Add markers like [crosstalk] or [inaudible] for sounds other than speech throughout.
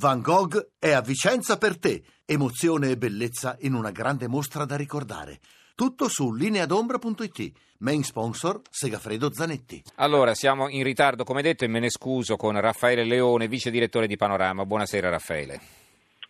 Van Gogh è a Vicenza per te. Emozione e bellezza in una grande mostra da ricordare. Tutto su lineadombra.it. Main sponsor Segafredo Zanetti. Allora, siamo in ritardo, come detto, e me ne scuso con Raffaele Leone, vice direttore di Panorama. Buonasera Raffaele.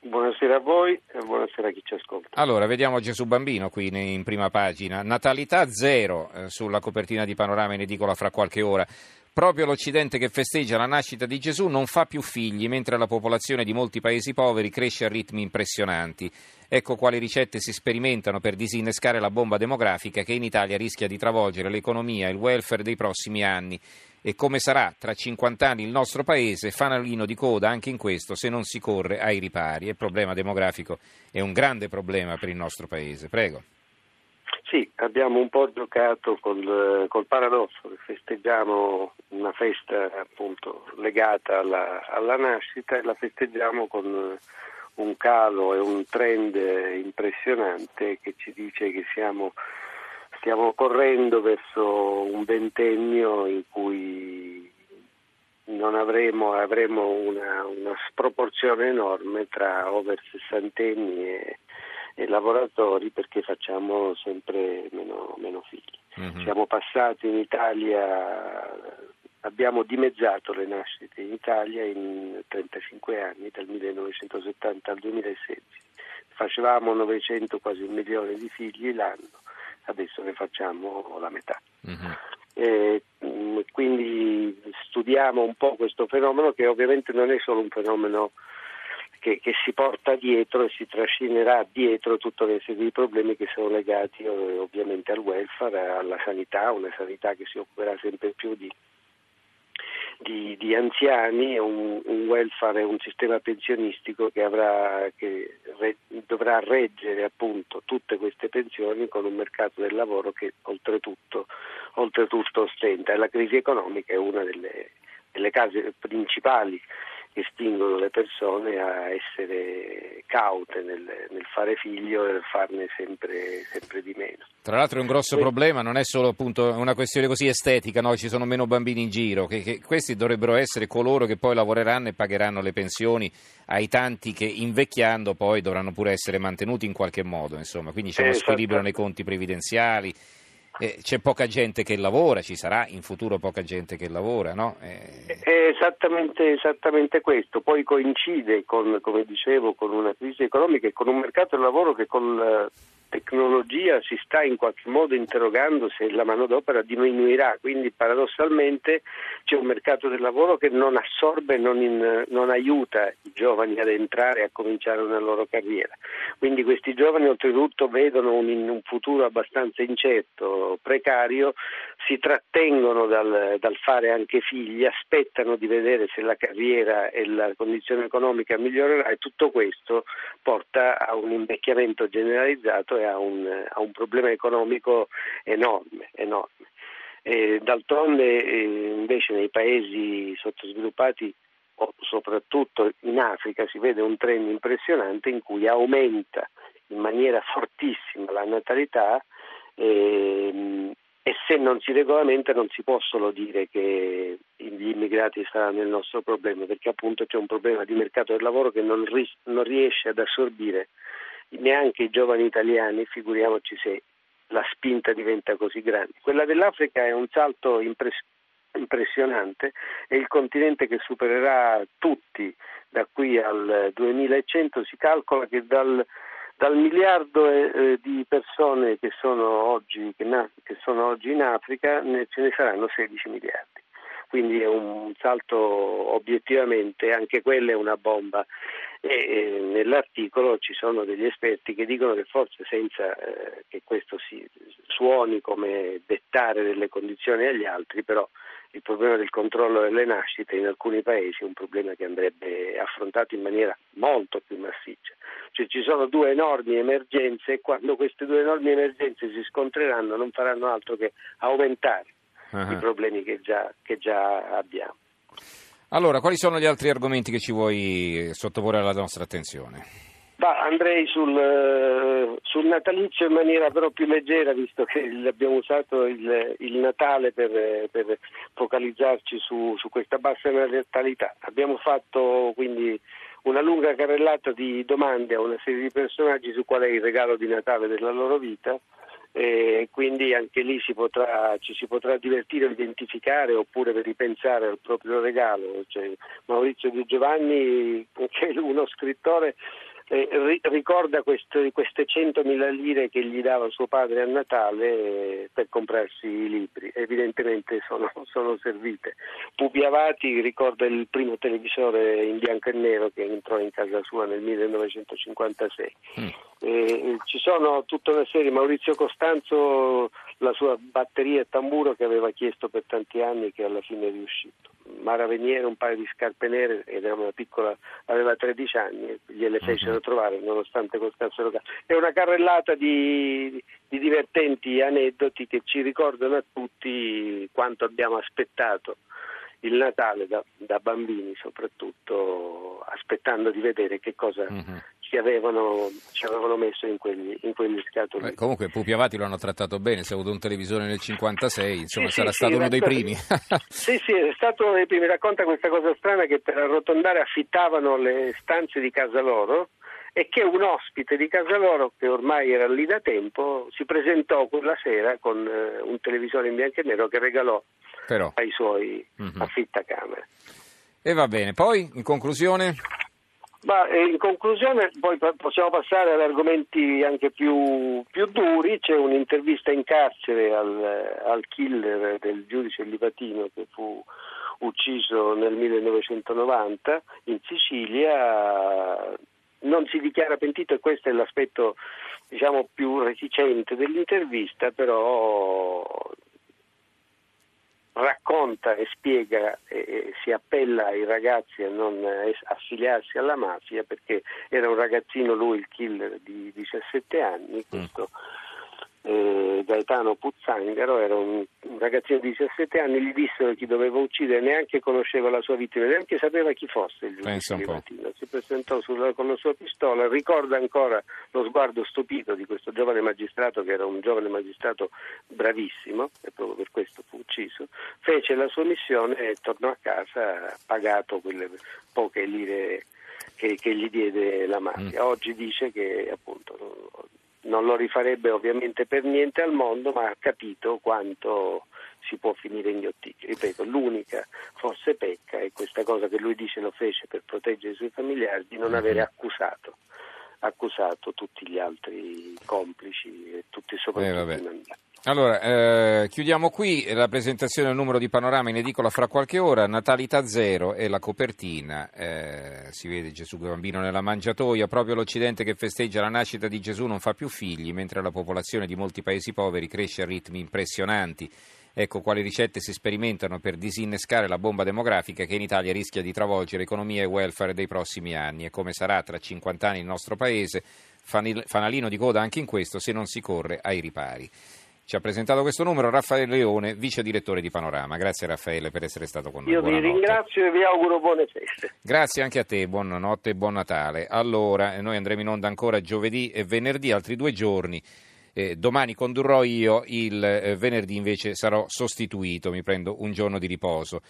Buonasera a voi e buonasera a chi ci ascolta. Allora, vediamo Gesù Bambino qui in prima pagina. Natalità zero eh, sulla copertina di Panorama in edicola fra qualche ora. Proprio l'Occidente che festeggia la nascita di Gesù non fa più figli, mentre la popolazione di molti paesi poveri cresce a ritmi impressionanti. Ecco quali ricette si sperimentano per disinnescare la bomba demografica che in Italia rischia di travolgere l'economia e il welfare dei prossimi anni. E come sarà tra 50 anni il nostro paese, fanalino di coda anche in questo se non si corre ai ripari. Il problema demografico è un grande problema per il nostro paese. Prego. Sì, abbiamo un po' giocato col, col, paradosso che festeggiamo una festa appunto legata alla, alla, nascita e la festeggiamo con un calo e un trend impressionante che ci dice che siamo, stiamo correndo verso un ventennio in cui non avremo, avremo una, una sproporzione enorme tra over sessantenni e lavoratori perché facciamo sempre meno, meno figli. Mm-hmm. Siamo passati in Italia, abbiamo dimezzato le nascite in Italia in 35 anni, dal 1970 al 2016. Facevamo 900, quasi un milione di figli l'anno, adesso ne facciamo la metà. Mm-hmm. E, mm, quindi studiamo un po' questo fenomeno che ovviamente non è solo un fenomeno che, che, si porta dietro e si trascinerà dietro tutta una serie di problemi che sono legati eh, ovviamente al welfare, alla sanità, una sanità che si occuperà sempre più di, di, di anziani, un, un welfare, un sistema pensionistico che, avrà, che re, dovrà reggere appunto tutte queste pensioni con un mercato del lavoro che oltretutto, oltretutto ostenta. E la crisi economica è una delle, delle case principali che spingono le persone a essere caute nel, nel fare figlio e farne sempre, sempre, di meno. Tra l'altro è un grosso Quindi, problema, non è solo appunto una questione così estetica, no? ci sono meno bambini in giro, che, che questi dovrebbero essere coloro che poi lavoreranno e pagheranno le pensioni ai tanti che invecchiando poi dovranno pure essere mantenuti in qualche modo, insomma. quindi c'è uno squilibrio nei conti previdenziali eh, c'è poca gente che lavora, ci sarà in futuro poca gente che lavora, no? Eh... È esattamente, esattamente, questo, poi coincide con, come dicevo, con una crisi economica e con un mercato del lavoro che con la tecnologia si sta in qualche modo interrogando se la manodopera diminuirà, quindi paradossalmente c'è un mercato del lavoro che non assorbe, non, in, non aiuta giovani ad entrare e a cominciare una loro carriera. Quindi questi giovani oltretutto vedono un, un futuro abbastanza incerto, precario, si trattengono dal, dal, fare anche figli, aspettano di vedere se la carriera e la condizione economica migliorerà e tutto questo porta a un invecchiamento generalizzato e a un, a un problema economico enorme. enorme. E d'altronde eh, invece nei paesi sottosviluppati soprattutto in Africa si vede un trend impressionante in cui aumenta in maniera fortissima la natalità e, e se non si regolamenta non si possono dire che gli immigrati saranno il nostro problema perché appunto c'è un problema di mercato del lavoro che non, ris- non riesce ad assorbire neanche i giovani italiani, figuriamoci se la spinta diventa così grande. Quella dell'Africa è un salto impressionante impressionante, è il continente che supererà tutti da qui al 2100, si calcola che dal, dal miliardo eh, di persone che sono, oggi, che, na, che sono oggi in Africa ne, ce ne saranno 16 miliardi quindi è un salto obiettivamente, anche quella è una bomba. E, e nell'articolo ci sono degli esperti che dicono che forse senza eh, che questo si suoni come dettare delle condizioni agli altri, però il problema del controllo delle nascite in alcuni paesi è un problema che andrebbe affrontato in maniera molto più massiccia. Cioè ci sono due enormi emergenze e quando queste due enormi emergenze si scontreranno non faranno altro che aumentare uh-huh. i problemi che già, che già abbiamo. Allora, quali sono gli altri argomenti che ci vuoi sottoporre alla nostra attenzione? Bah, andrei sul, eh, sul, natalizio in maniera però più leggera, visto che abbiamo usato il, il Natale per, per focalizzarci su, su, questa bassa natalità. Abbiamo fatto quindi una lunga carrellata di domande a una serie di personaggi su qual è il regalo di Natale della loro vita e quindi anche lì si potrà, ci si potrà divertire a identificare oppure per ripensare al proprio regalo. Cioè, Maurizio Di Giovanni, [laughs] che è uno scrittore eh, ricorda queste, queste 100.000 lire che gli dava suo padre a Natale eh, per comprarsi i libri, evidentemente sono, [laughs] sono servite. Pupi Avati ricorda il primo televisore in bianco e nero che entrò in casa sua nel 1956. Mm. Eh, ci sono tutta una serie, Maurizio Costanzo, la sua batteria e tamburo che aveva chiesto per tanti anni e che alla fine è riuscito. Mara Veniere un paio di scarpe nere ed era una piccola, aveva 13 anni e gliele mhm. fecero uh-huh. trovare nonostante costassero caro. È una carrellata di, di divertenti aneddoti che ci ricordano a tutti quanto abbiamo aspettato il Natale da, da, bambini soprattutto aspettando di vedere che cosa uh-huh ci avevano, ci avevano messo in quegli, in quegli scatoli. Beh, comunque Pupi Avati lo hanno trattato bene, si è avuto un televisore nel 56, insomma sì, sarà sì, stato sì, uno dei primi. [laughs] sì, sì, è stato uno dei primi. Racconta questa cosa strana che per arrotondare affittavano le stanze di casa loro e che un ospite di casa loro, che ormai era lì da tempo, si presentò quella sera con eh, un televisore in bianco e nero che regalò Però. ai suoi mm-hmm. affittacamere. E va bene, poi in conclusione? Ma eh, in conclusione poi possiamo passare ad argomenti anche più, più duri, c'è un'intervista in carcere al, al, killer del giudice Livatino che fu ucciso nel 1990 in Sicilia, non si dichiara pentito e questo è l'aspetto diciamo, più reticente dell'intervista, però racconta e spiega e si appella ai ragazzi a non affiliarsi alla mafia perché era un ragazzino lui il killer di 17 anni, mm. questo mm eh, Gaetano Puzzangaro, era un, un, ragazzino di 17 anni, gli dissero chi doveva uccidere, neanche conosceva la sua vittima, neanche sapeva chi fosse il giudice Livatino. Si presentò sulla, con la sua pistola, ricorda ancora lo sguardo stupito di questo giovane magistrato che era un giovane magistrato bravissimo e proprio per questo fu ucciso, fece la sua missione e tornò a casa pagato quelle poche lire che, che gli diede la mafia. Mm. Oggi dice che appunto non lo rifarebbe ovviamente per niente al mondo, ma ha capito quanto si può finire inghiottiti. Ripeto, l'unica forse pecca è questa cosa che lui dice lo fece per proteggere i suoi familiari di non avere mhm. accusato, accusato tutti gli altri complici e tutti soprattutto eh, i mandanti. Allora, eh, chiudiamo qui la presentazione del numero di panorama in edicola fra qualche ora, Natalità Zero e la copertina, eh, si vede Gesù bambino nella mangiatoia, proprio l'Occidente che festeggia la nascita di Gesù non fa più figli, mentre la popolazione di molti paesi poveri cresce a ritmi impressionanti. Ecco quali ricette si sperimentano per disinnescare la bomba demografica che in Italia rischia di travolgere economia e welfare dei prossimi anni e come sarà tra 50 anni il nostro paese, fanalino di coda anche in questo se non si corre ai ripari. Ci ha presentato questo numero Raffaele Leone, vice direttore di Panorama. Grazie Raffaele per essere stato con noi. Io Buonanotte. vi ringrazio e vi auguro buone feste. Grazie anche a te, buonanotte e buon Natale. Allora, noi andremo in onda ancora giovedì e venerdì, altri due giorni. Eh, domani condurrò io, il eh, venerdì invece sarò sostituito, mi prendo un giorno di riposo.